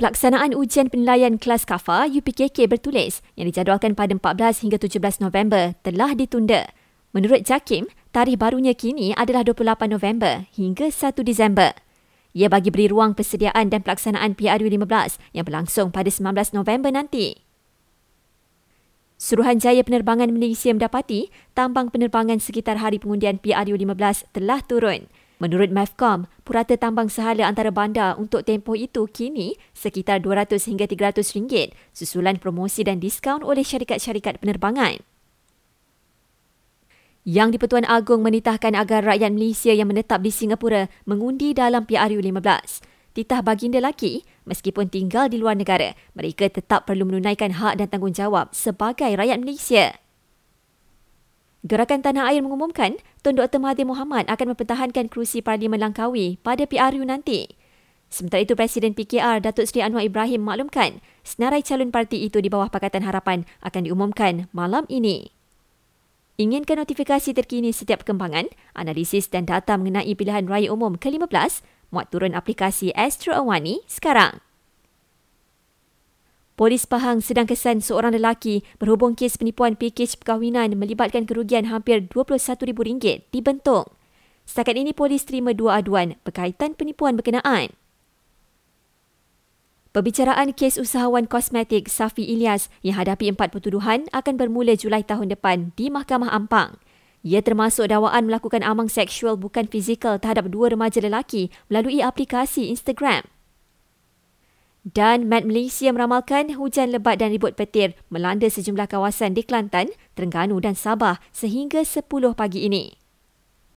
Pelaksanaan ujian penilaian kelas KAFA UPKK bertulis yang dijadualkan pada 14 hingga 17 November telah ditunda. Menurut JAKIM, tarikh barunya kini adalah 28 November hingga 1 Disember. Ia bagi beri ruang persediaan dan pelaksanaan PRU15 yang berlangsung pada 19 November nanti. Suruhanjaya Penerbangan Malaysia mendapati tambang penerbangan sekitar hari pengundian PRU15 telah turun. Menurut MEFCOM, purata tambang sehala antara bandar untuk tempoh itu kini sekitar 200 hingga 300 ringgit susulan promosi dan diskaun oleh syarikat-syarikat penerbangan. Yang di-Pertuan Agong menitahkan agar rakyat Malaysia yang menetap di Singapura mengundi dalam PRU15. Titah baginda lelaki, meskipun tinggal di luar negara, mereka tetap perlu menunaikan hak dan tanggungjawab sebagai rakyat Malaysia. Gerakan Tanah Air mengumumkan Tun Dr. Mahathir Mohamad akan mempertahankan kerusi Parlimen Langkawi pada PRU nanti. Sementara itu, Presiden PKR Datuk Seri Anwar Ibrahim maklumkan senarai calon parti itu di bawah Pakatan Harapan akan diumumkan malam ini. Inginkan notifikasi terkini setiap perkembangan, analisis dan data mengenai pilihan raya umum ke-15, muat turun aplikasi Astro Awani sekarang. Polis Pahang sedang kesan seorang lelaki berhubung kes penipuan pakej perkahwinan melibatkan kerugian hampir RM21,000 dibentuk. Setakat ini polis terima dua aduan berkaitan penipuan berkenaan. Perbicaraan kes usahawan kosmetik Safi Ilyas yang hadapi empat pertuduhan akan bermula Julai tahun depan di Mahkamah Ampang. Ia termasuk dakwaan melakukan amang seksual bukan fizikal terhadap dua remaja lelaki melalui aplikasi Instagram. Dan Met Malaysia meramalkan hujan lebat dan ribut petir melanda sejumlah kawasan di Kelantan, Terengganu dan Sabah sehingga 10 pagi ini.